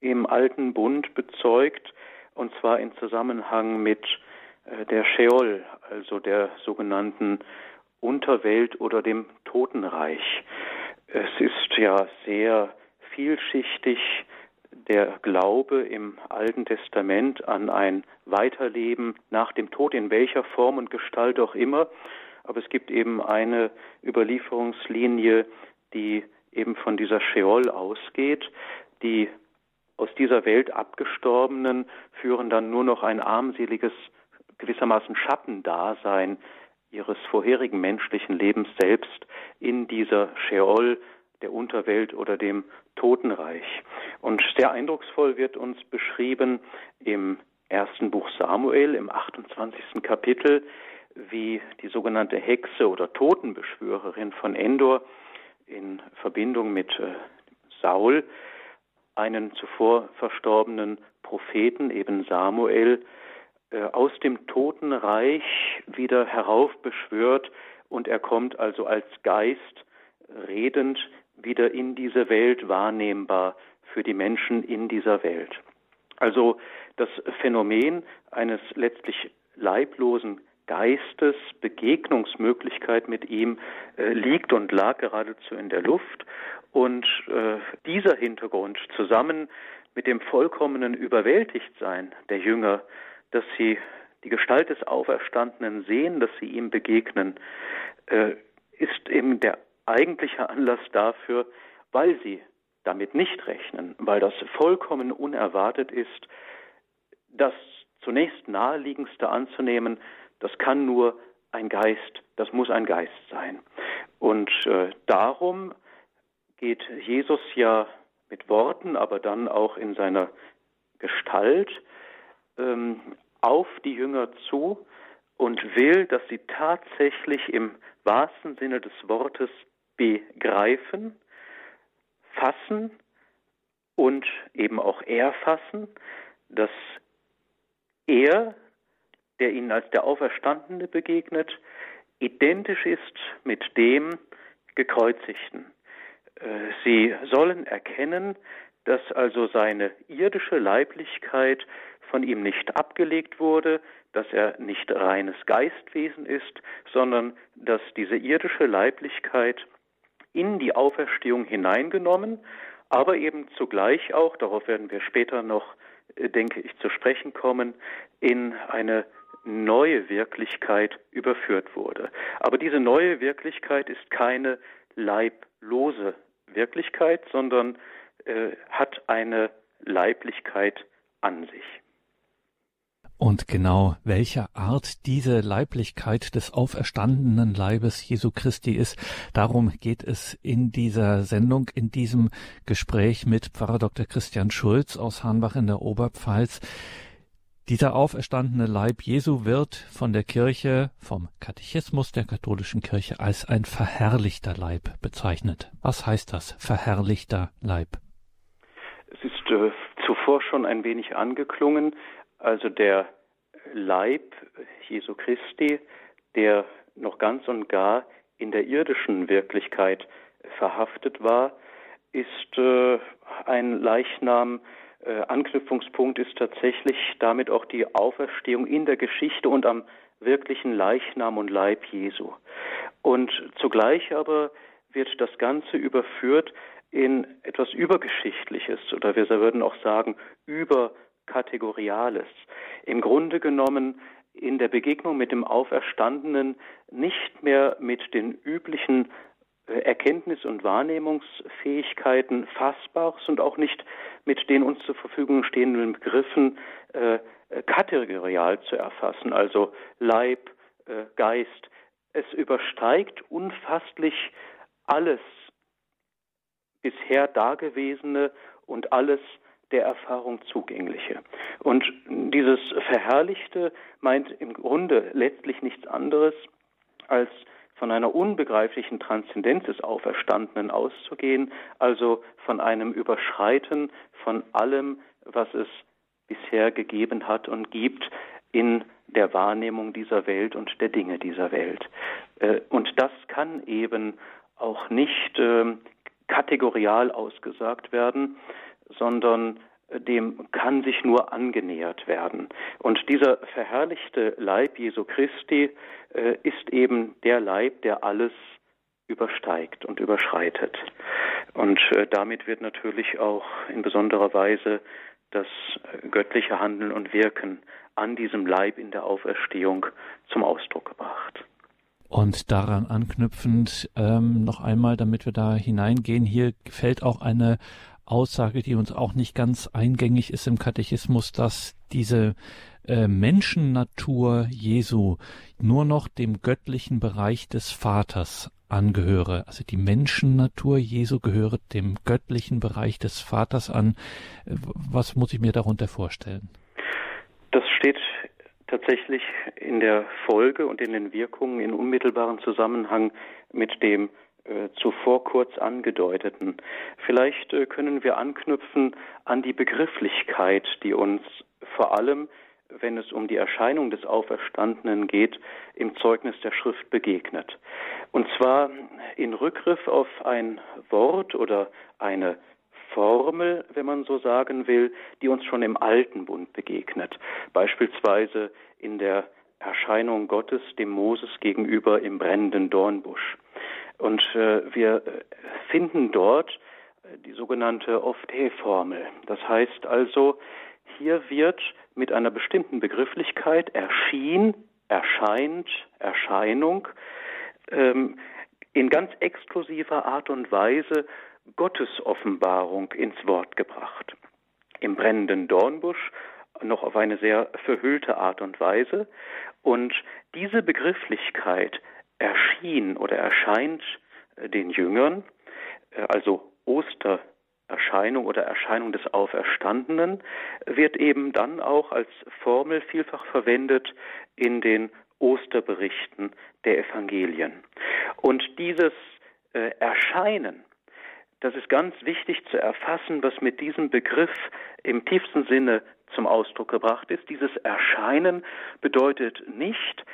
im alten Bund bezeugt, und zwar in Zusammenhang mit äh, der Sheol, also der sogenannten Unterwelt oder dem Totenreich. Es ist ja sehr vielschichtig der Glaube im Alten Testament an ein Weiterleben nach dem Tod, in welcher Form und Gestalt auch immer. Aber es gibt eben eine Überlieferungslinie, die eben von dieser Sheol ausgeht. Die aus dieser Welt abgestorbenen führen dann nur noch ein armseliges, gewissermaßen Schattendasein ihres vorherigen menschlichen Lebens selbst in dieser Sheol, der Unterwelt oder dem Totenreich. Und sehr eindrucksvoll wird uns beschrieben im ersten Buch Samuel, im 28. Kapitel, wie die sogenannte Hexe oder Totenbeschwörerin von Endor in Verbindung mit äh, Saul einen zuvor verstorbenen Propheten, eben Samuel, aus dem Totenreich wieder heraufbeschwört und er kommt also als Geist redend wieder in diese Welt wahrnehmbar für die Menschen in dieser Welt. Also das Phänomen eines letztlich leiblosen Geistes Begegnungsmöglichkeit mit ihm äh, liegt und lag geradezu in der Luft. Und äh, dieser Hintergrund zusammen mit dem vollkommenen Überwältigtsein der Jünger, dass sie die Gestalt des Auferstandenen sehen, dass sie ihm begegnen, äh, ist eben der eigentliche Anlass dafür, weil sie damit nicht rechnen, weil das vollkommen unerwartet ist, das zunächst naheliegendste anzunehmen, das kann nur ein Geist, das muss ein Geist sein. Und äh, darum geht Jesus ja mit Worten, aber dann auch in seiner Gestalt ähm, auf die Jünger zu und will, dass sie tatsächlich im wahrsten Sinne des Wortes begreifen, fassen und eben auch erfassen, dass er, der ihnen als der Auferstandene begegnet, identisch ist mit dem Gekreuzigten. Äh, sie sollen erkennen, dass also seine irdische Leiblichkeit von ihm nicht abgelegt wurde, dass er nicht reines Geistwesen ist, sondern dass diese irdische Leiblichkeit in die Auferstehung hineingenommen, aber eben zugleich auch, darauf werden wir später noch, äh, denke ich, zu sprechen kommen, in eine neue Wirklichkeit überführt wurde. Aber diese neue Wirklichkeit ist keine leiblose Wirklichkeit, sondern äh, hat eine Leiblichkeit an sich. Und genau welcher Art diese Leiblichkeit des auferstandenen Leibes Jesu Christi ist, darum geht es in dieser Sendung, in diesem Gespräch mit Pfarrer Dr. Christian Schulz aus Hahnbach in der Oberpfalz. Dieser auferstandene Leib Jesu wird von der Kirche, vom Katechismus der katholischen Kirche als ein verherrlichter Leib bezeichnet. Was heißt das, verherrlichter Leib? Es ist äh, zuvor schon ein wenig angeklungen. Also der Leib Jesu Christi, der noch ganz und gar in der irdischen Wirklichkeit verhaftet war, ist äh, ein Leichnam. Äh, Anknüpfungspunkt ist tatsächlich damit auch die Auferstehung in der Geschichte und am wirklichen Leichnam und Leib Jesu. Und zugleich aber wird das Ganze überführt in etwas Übergeschichtliches oder wir würden auch sagen über Kategoriales. Im Grunde genommen in der Begegnung mit dem Auferstandenen nicht mehr mit den üblichen äh, Erkenntnis- und Wahrnehmungsfähigkeiten Fassbares und auch nicht mit den uns zur Verfügung stehenden Begriffen äh, kategorial zu erfassen, also Leib, äh, Geist. Es übersteigt unfasslich alles bisher Dagewesene und alles der Erfahrung zugängliche. Und dieses Verherrlichte meint im Grunde letztlich nichts anderes, als von einer unbegreiflichen Transzendenz des Auferstandenen auszugehen, also von einem Überschreiten von allem, was es bisher gegeben hat und gibt in der Wahrnehmung dieser Welt und der Dinge dieser Welt. Äh, und das kann eben auch nicht ähm, kategorial ausgesagt werden, sondern äh, dem kann sich nur angenähert werden. Und dieser verherrlichte Leib Jesu Christi äh, ist eben der Leib, der alles übersteigt und überschreitet. Und äh, damit wird natürlich auch in besonderer Weise das äh, göttliche Handeln und Wirken an diesem Leib in der Auferstehung zum Ausdruck gebracht. Und daran anknüpfend ähm, noch einmal, damit wir da hineingehen, hier fällt auch eine Aussage, die uns auch nicht ganz eingängig ist im Katechismus, dass diese äh, Menschennatur Jesu nur noch dem göttlichen Bereich des Vaters angehöre. Also die Menschennatur Jesu gehöre dem göttlichen Bereich des Vaters an. Was muss ich mir darunter vorstellen? Das steht tatsächlich in der Folge und in den Wirkungen in unmittelbaren Zusammenhang mit dem äh, zuvor kurz angedeuteten. Vielleicht äh, können wir anknüpfen an die Begrifflichkeit, die uns vor allem, wenn es um die Erscheinung des Auferstandenen geht, im Zeugnis der Schrift begegnet. Und zwar in Rückgriff auf ein Wort oder eine Formel, wenn man so sagen will, die uns schon im Alten Bund begegnet. Beispielsweise in der Erscheinung Gottes dem Moses gegenüber im brennenden Dornbusch. Und äh, wir finden dort äh, die sogenannte Oft-E-Formel. Das heißt also, hier wird mit einer bestimmten Begrifflichkeit erschien, erscheint, Erscheinung ähm, in ganz exklusiver Art und Weise Gottes Offenbarung ins Wort gebracht. Im brennenden Dornbusch noch auf eine sehr verhüllte Art und Weise. Und diese Begrifflichkeit erschien oder erscheint äh, den Jüngern, äh, also Ostererscheinung oder Erscheinung des Auferstandenen, wird eben dann auch als Formel vielfach verwendet in den Osterberichten der Evangelien. Und dieses äh, Erscheinen, das ist ganz wichtig zu erfassen, was mit diesem Begriff im tiefsten Sinne zum Ausdruck gebracht ist. Dieses Erscheinen bedeutet nicht,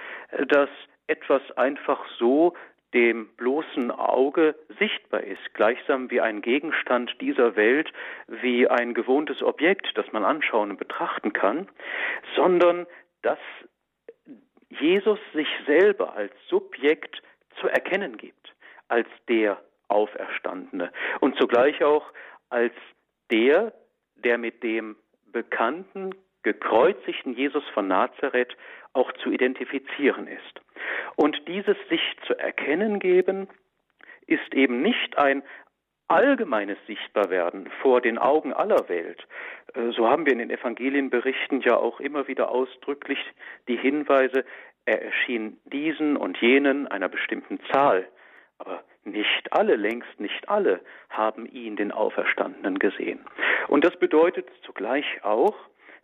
dass etwas einfach so dem bloßen Auge sichtbar ist, gleichsam wie ein Gegenstand dieser Welt, wie ein gewohntes Objekt, das man anschauen und betrachten kann, sondern dass Jesus sich selber als Subjekt zu erkennen gibt, als der Auferstandene und zugleich auch als der, der mit dem bekannten, gekreuzigten Jesus von Nazareth auch zu identifizieren ist. Und dieses sich zu erkennen geben ist eben nicht ein allgemeines Sichtbarwerden vor den Augen aller Welt. Äh, so haben wir in den Evangelienberichten ja auch immer wieder ausdrücklich die Hinweise, er erschien diesen und jenen einer bestimmten Zahl. Aber nicht alle, längst nicht alle, haben ihn, den Auferstandenen, gesehen. Und das bedeutet zugleich auch,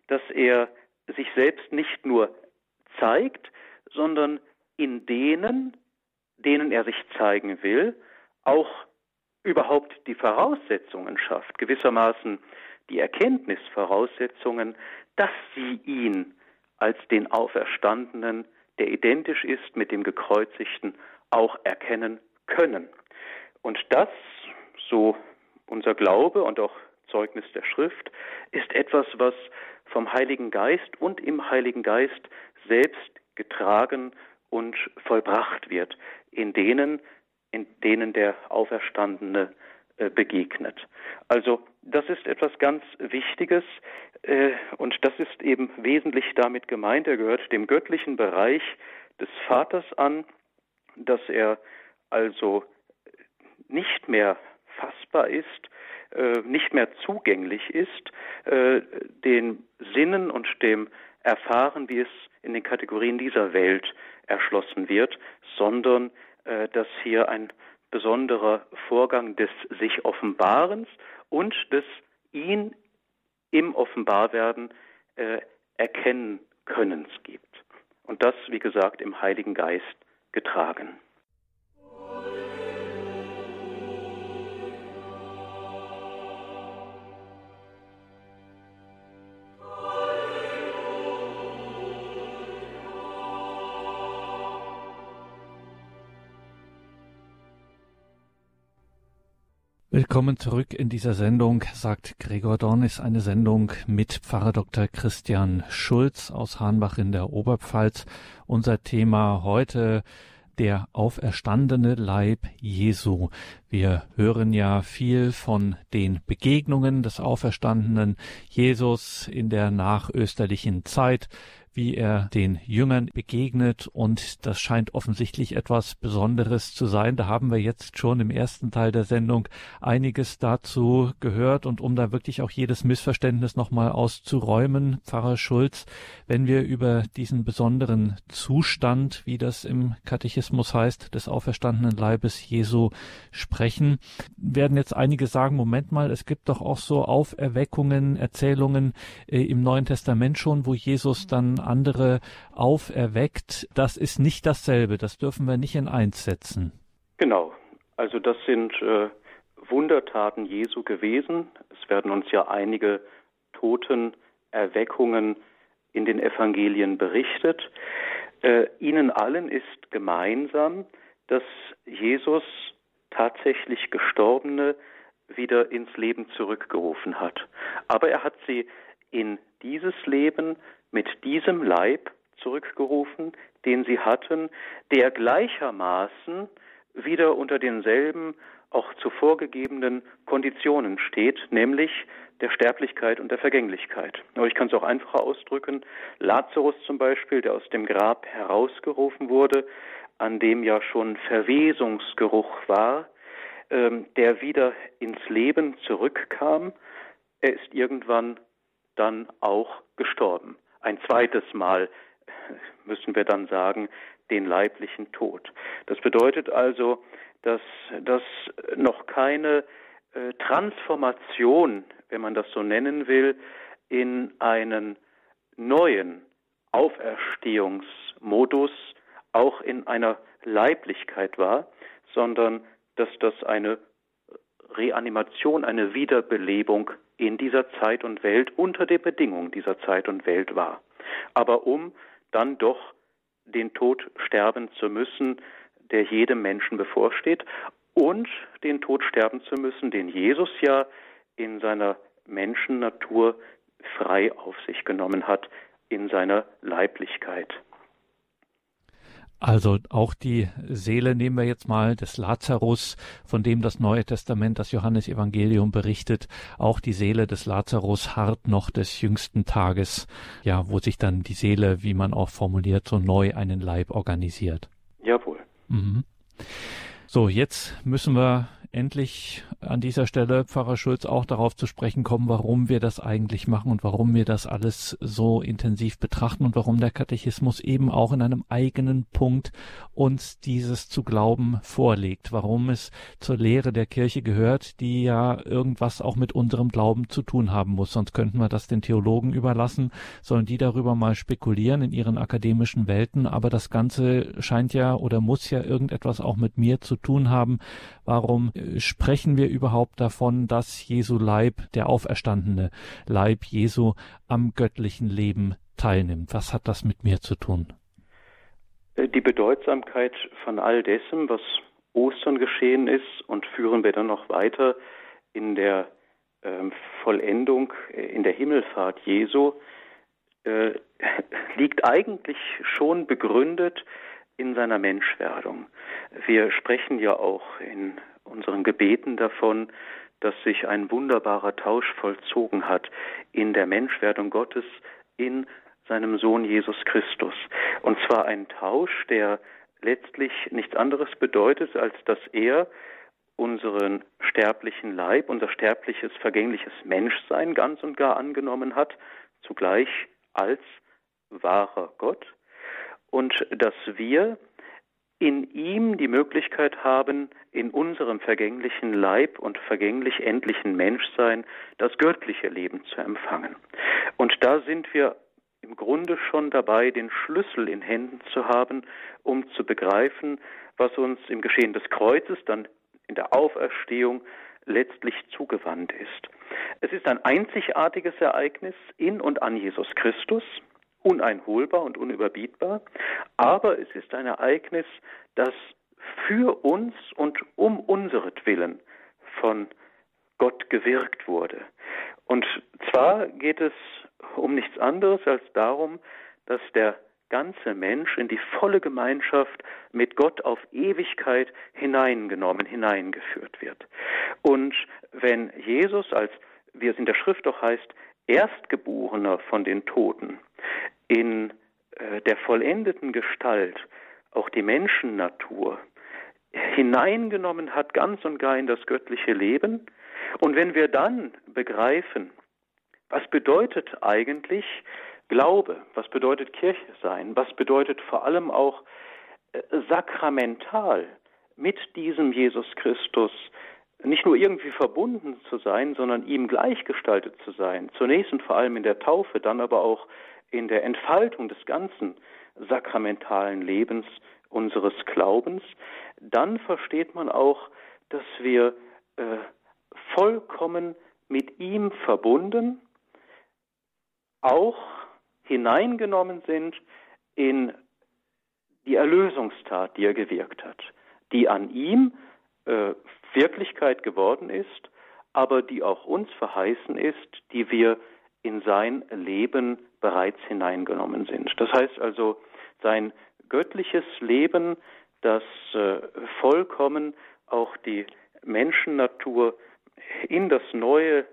dass er sich selbst nicht nur zeigt, sondern in denen, denen er sich zeigen will, auch überhaupt die Voraussetzungen schafft, gewissermaßen die Erkenntnisvoraussetzungen, dass sie ihn als den Auferstandenen, der identisch ist mit dem Gekreuzigten, auch erkennen können. Und das, so unser Glaube und auch Zeugnis der Schrift, ist etwas, was vom Heiligen Geist und im Heiligen Geist selbst getragen und vollbracht wird, in denen, in denen der Auferstandene äh, begegnet. Also das ist etwas ganz Wichtiges äh, und das ist eben wesentlich damit gemeint. Er gehört dem göttlichen Bereich des Vaters an, dass er also nicht mehr fassbar ist, äh, nicht mehr zugänglich ist, den Sinnen und dem Erfahren, wie es in den Kategorien dieser Welt erschlossen wird, sondern äh, dass hier ein besonderer Vorgang des sich Offenbarens und des ihn im Offenbarwerden äh, erkennen Könnens gibt. Und das, wie gesagt, im Heiligen Geist getragen. Willkommen zurück in dieser Sendung, sagt Gregor Dornis, eine Sendung mit Pfarrer Dr. Christian Schulz aus Hahnbach in der Oberpfalz. Unser Thema heute der auferstandene Leib Jesu. Wir hören ja viel von den Begegnungen des auferstandenen Jesus in der nachösterlichen Zeit wie er den Jüngern begegnet und das scheint offensichtlich etwas Besonderes zu sein. Da haben wir jetzt schon im ersten Teil der Sendung einiges dazu gehört und um da wirklich auch jedes Missverständnis nochmal auszuräumen, Pfarrer Schulz, wenn wir über diesen besonderen Zustand, wie das im Katechismus heißt, des auferstandenen Leibes Jesu sprechen, werden jetzt einige sagen, Moment mal, es gibt doch auch so Auferweckungen, Erzählungen äh, im Neuen Testament schon, wo Jesus dann andere auferweckt. Das ist nicht dasselbe. Das dürfen wir nicht in eins setzen. Genau. Also das sind äh, Wundertaten Jesu gewesen. Es werden uns ja einige Totenerweckungen in den Evangelien berichtet. Äh, ihnen allen ist gemeinsam, dass Jesus tatsächlich Gestorbene wieder ins Leben zurückgerufen hat. Aber er hat sie in dieses Leben mit diesem Leib zurückgerufen, den sie hatten, der gleichermaßen wieder unter denselben auch zuvor gegebenen Konditionen steht, nämlich der Sterblichkeit und der Vergänglichkeit. Aber ich kann es auch einfacher ausdrücken. Lazarus zum Beispiel, der aus dem Grab herausgerufen wurde, an dem ja schon Verwesungsgeruch war, ähm, der wieder ins Leben zurückkam, er ist irgendwann dann auch gestorben. Ein zweites Mal müssen wir dann sagen, den leiblichen Tod. Das bedeutet also, dass das noch keine äh, Transformation, wenn man das so nennen will, in einen neuen Auferstehungsmodus, auch in einer Leiblichkeit war, sondern dass das eine Reanimation, eine Wiederbelebung in dieser Zeit und Welt unter den Bedingungen dieser Zeit und Welt war. Aber um dann doch den Tod sterben zu müssen, der jedem Menschen bevorsteht, und den Tod sterben zu müssen, den Jesus ja in seiner Menschennatur frei auf sich genommen hat, in seiner Leiblichkeit. Also auch die Seele nehmen wir jetzt mal des Lazarus, von dem das Neue Testament, das Johannesevangelium berichtet. Auch die Seele des Lazarus harrt noch des jüngsten Tages, ja, wo sich dann die Seele, wie man auch formuliert, so neu einen Leib organisiert. Jawohl. Mhm. So, jetzt müssen wir endlich an dieser Stelle, Pfarrer Schulz, auch darauf zu sprechen kommen, warum wir das eigentlich machen und warum wir das alles so intensiv betrachten und warum der Katechismus eben auch in einem eigenen Punkt uns dieses zu glauben vorlegt, warum es zur Lehre der Kirche gehört, die ja irgendwas auch mit unserem Glauben zu tun haben muss. Sonst könnten wir das den Theologen überlassen, sollen die darüber mal spekulieren in ihren akademischen Welten, aber das Ganze scheint ja oder muss ja irgendetwas auch mit mir zu tun haben. Warum sprechen wir überhaupt davon, dass Jesu Leib, der auferstandene Leib Jesu, am göttlichen Leben teilnimmt? Was hat das mit mir zu tun? Die Bedeutsamkeit von all dessen, was Ostern geschehen ist, und führen wir dann noch weiter in der äh, Vollendung, in der Himmelfahrt Jesu, äh, liegt eigentlich schon begründet in seiner Menschwerdung. Wir sprechen ja auch in unseren Gebeten davon, dass sich ein wunderbarer Tausch vollzogen hat in der Menschwerdung Gottes in seinem Sohn Jesus Christus. Und zwar ein Tausch, der letztlich nichts anderes bedeutet, als dass er unseren sterblichen Leib, unser sterbliches, vergängliches Menschsein ganz und gar angenommen hat, zugleich als wahrer Gott, und dass wir in ihm die Möglichkeit haben, in unserem vergänglichen Leib und vergänglich endlichen Menschsein das göttliche Leben zu empfangen. Und da sind wir im Grunde schon dabei, den Schlüssel in Händen zu haben, um zu begreifen, was uns im Geschehen des Kreuzes, dann in der Auferstehung letztlich zugewandt ist. Es ist ein einzigartiges Ereignis in und an Jesus Christus, uneinholbar und unüberbietbar, aber es ist ein Ereignis, das für uns und um unseretwillen von Gott gewirkt wurde. Und zwar geht es um nichts anderes als darum, dass der ganze Mensch in die volle Gemeinschaft mit Gott auf Ewigkeit hineingenommen, hineingeführt wird. Und wenn Jesus als, wie es in der Schrift doch heißt, Erstgeborener von den Toten in äh, der vollendeten Gestalt auch die Menschennatur hineingenommen hat, ganz und gar in das göttliche Leben. Und wenn wir dann begreifen, was bedeutet eigentlich Glaube, was bedeutet Kirche sein, was bedeutet vor allem auch äh, sakramental mit diesem Jesus Christus nicht nur irgendwie verbunden zu sein, sondern ihm gleichgestaltet zu sein, zunächst und vor allem in der Taufe, dann aber auch in der Entfaltung des ganzen sakramentalen Lebens unseres Glaubens, dann versteht man auch, dass wir äh, vollkommen mit ihm verbunden, auch hineingenommen sind in die Erlösungstat, die er gewirkt hat, die an ihm äh, Wirklichkeit geworden ist, aber die auch uns verheißen ist, die wir in sein Leben bereits hineingenommen sind. Das heißt also, sein göttliches Leben, das äh, vollkommen auch die Menschennatur in das neue,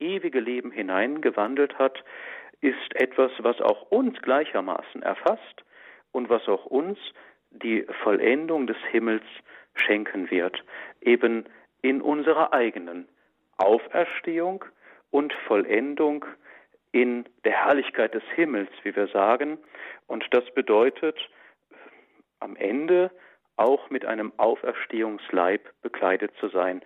ewige Leben hineingewandelt hat, ist etwas, was auch uns gleichermaßen erfasst und was auch uns die Vollendung des Himmels schenken wird, eben in unserer eigenen Auferstehung und Vollendung in der Herrlichkeit des Himmels, wie wir sagen. Und das bedeutet am Ende auch mit einem Auferstehungsleib bekleidet zu sein,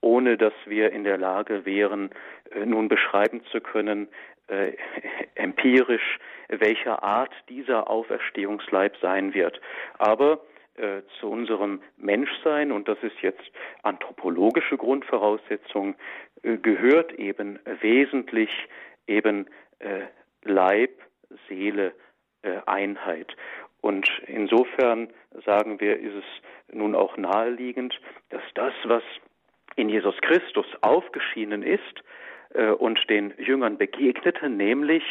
ohne dass wir in der Lage wären, äh, nun beschreiben zu können, äh, empirisch, welcher Art dieser Auferstehungsleib sein wird. Aber äh, zu unserem Menschsein, und das ist jetzt anthropologische Grundvoraussetzung, äh, gehört eben wesentlich eben äh, Leib, Seele, äh, Einheit. Und insofern sagen wir, ist es nun auch naheliegend, dass das, was in Jesus Christus aufgeschienen ist äh, und den Jüngern begegnete, nämlich,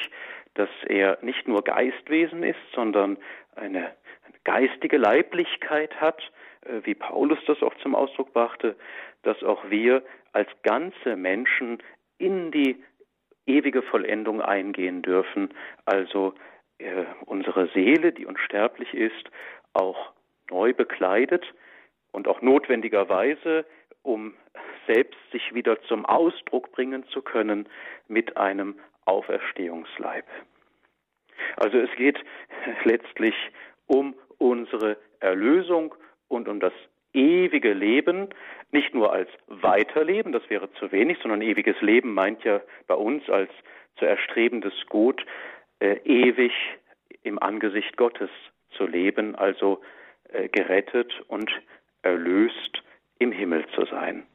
dass er nicht nur Geistwesen ist, sondern eine, geistige Leiblichkeit hat, äh, wie Paulus das auch zum Ausdruck brachte, dass auch wir als ganze Menschen in die ewige Vollendung eingehen dürfen, also äh, unsere Seele, die unsterblich ist, auch neu bekleidet und auch notwendigerweise, um selbst sich wieder zum Ausdruck bringen zu können mit einem Auferstehungsleib. Also es geht letztlich um unsere Erlösung und um das ewige Leben, nicht nur als Weiterleben, das wäre zu wenig, sondern ewiges Leben meint ja bei uns als zu erstrebendes Gut, äh, ewig im Angesicht Gottes zu leben, also äh, gerettet und erlöst im Himmel zu sein.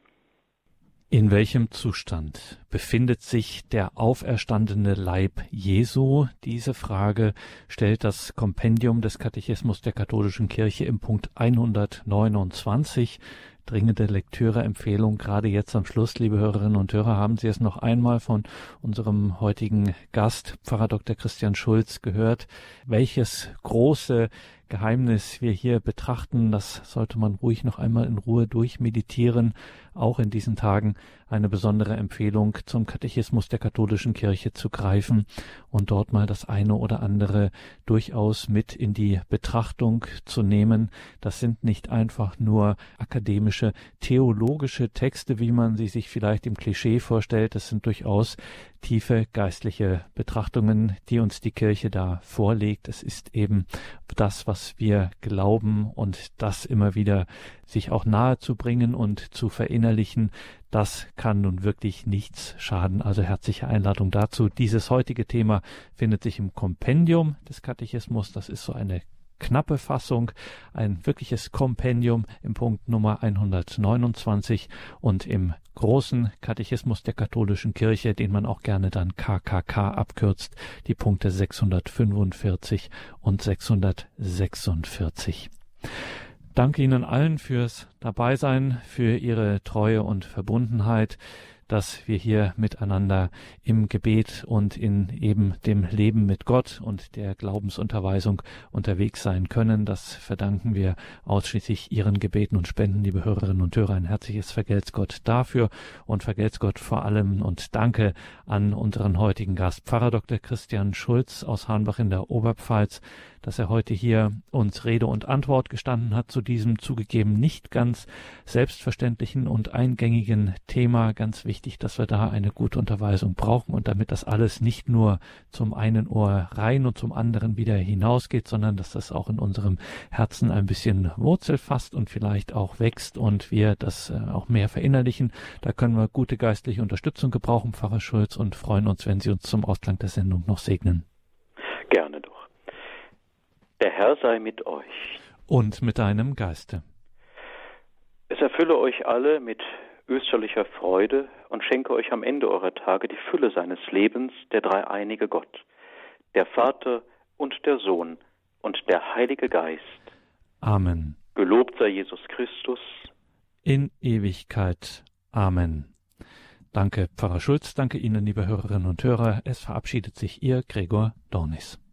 In welchem Zustand befindet sich der auferstandene Leib Jesu? Diese Frage stellt das Kompendium des Katechismus der katholischen Kirche im Punkt 129 dringende Lektüre-Empfehlung. Gerade jetzt am Schluss, liebe Hörerinnen und Hörer, haben Sie es noch einmal von unserem heutigen Gast, Pfarrer Dr. Christian Schulz, gehört, welches große Geheimnis wir hier betrachten. Das sollte man ruhig noch einmal in Ruhe durchmeditieren. Auch in diesen Tagen eine besondere Empfehlung zum Katechismus der katholischen Kirche zu greifen und dort mal das eine oder andere durchaus mit in die Betrachtung zu nehmen. Das sind nicht einfach nur akademische, theologische Texte, wie man sie sich vielleicht im Klischee vorstellt. Das sind durchaus tiefe geistliche Betrachtungen, die uns die Kirche da vorlegt. Es ist eben das, was wir glauben und das immer wieder sich auch nahe zu bringen und zu verinnerlichen, das kann nun wirklich nichts schaden. Also herzliche Einladung dazu. Dieses heutige Thema findet sich im Kompendium des Katechismus. Das ist so eine knappe Fassung, ein wirkliches Kompendium im Punkt Nummer 129 und im großen Katechismus der katholischen Kirche, den man auch gerne dann KKK abkürzt, die Punkte 645 und 646. Danke Ihnen allen fürs Dabeisein, für Ihre Treue und Verbundenheit dass wir hier miteinander im Gebet und in eben dem Leben mit Gott und der Glaubensunterweisung unterwegs sein können. Das verdanken wir ausschließlich Ihren Gebeten und Spenden, liebe Hörerinnen und Hörer. Ein herzliches Vergelt's Gott dafür und Vergelt's Gott vor allem und danke an unseren heutigen Gast, Pfarrer Dr. Christian Schulz aus Hahnbach in der Oberpfalz, dass er heute hier uns Rede und Antwort gestanden hat zu diesem zugegeben nicht ganz selbstverständlichen und eingängigen Thema. Ganz wichtig, dass wir da eine gute Unterweisung brauchen und damit das alles nicht nur zum einen Ohr rein und zum anderen wieder hinausgeht, sondern dass das auch in unserem Herzen ein bisschen Wurzel fasst und vielleicht auch wächst und wir das äh, auch mehr verinnerlichen. Da können wir gute geistliche Unterstützung gebrauchen, Pfarrer Schulz, und freuen uns, wenn Sie uns zum Ausklang der Sendung noch segnen. Gerne. Der Herr sei mit euch. Und mit deinem Geiste. Es erfülle euch alle mit österlicher Freude und schenke euch am Ende eurer Tage die Fülle seines Lebens, der dreieinige Gott, der Vater und der Sohn und der Heilige Geist. Amen. Gelobt sei Jesus Christus. In Ewigkeit. Amen. Danke, Pfarrer Schulz. Danke Ihnen, liebe Hörerinnen und Hörer. Es verabschiedet sich Ihr Gregor Dornis.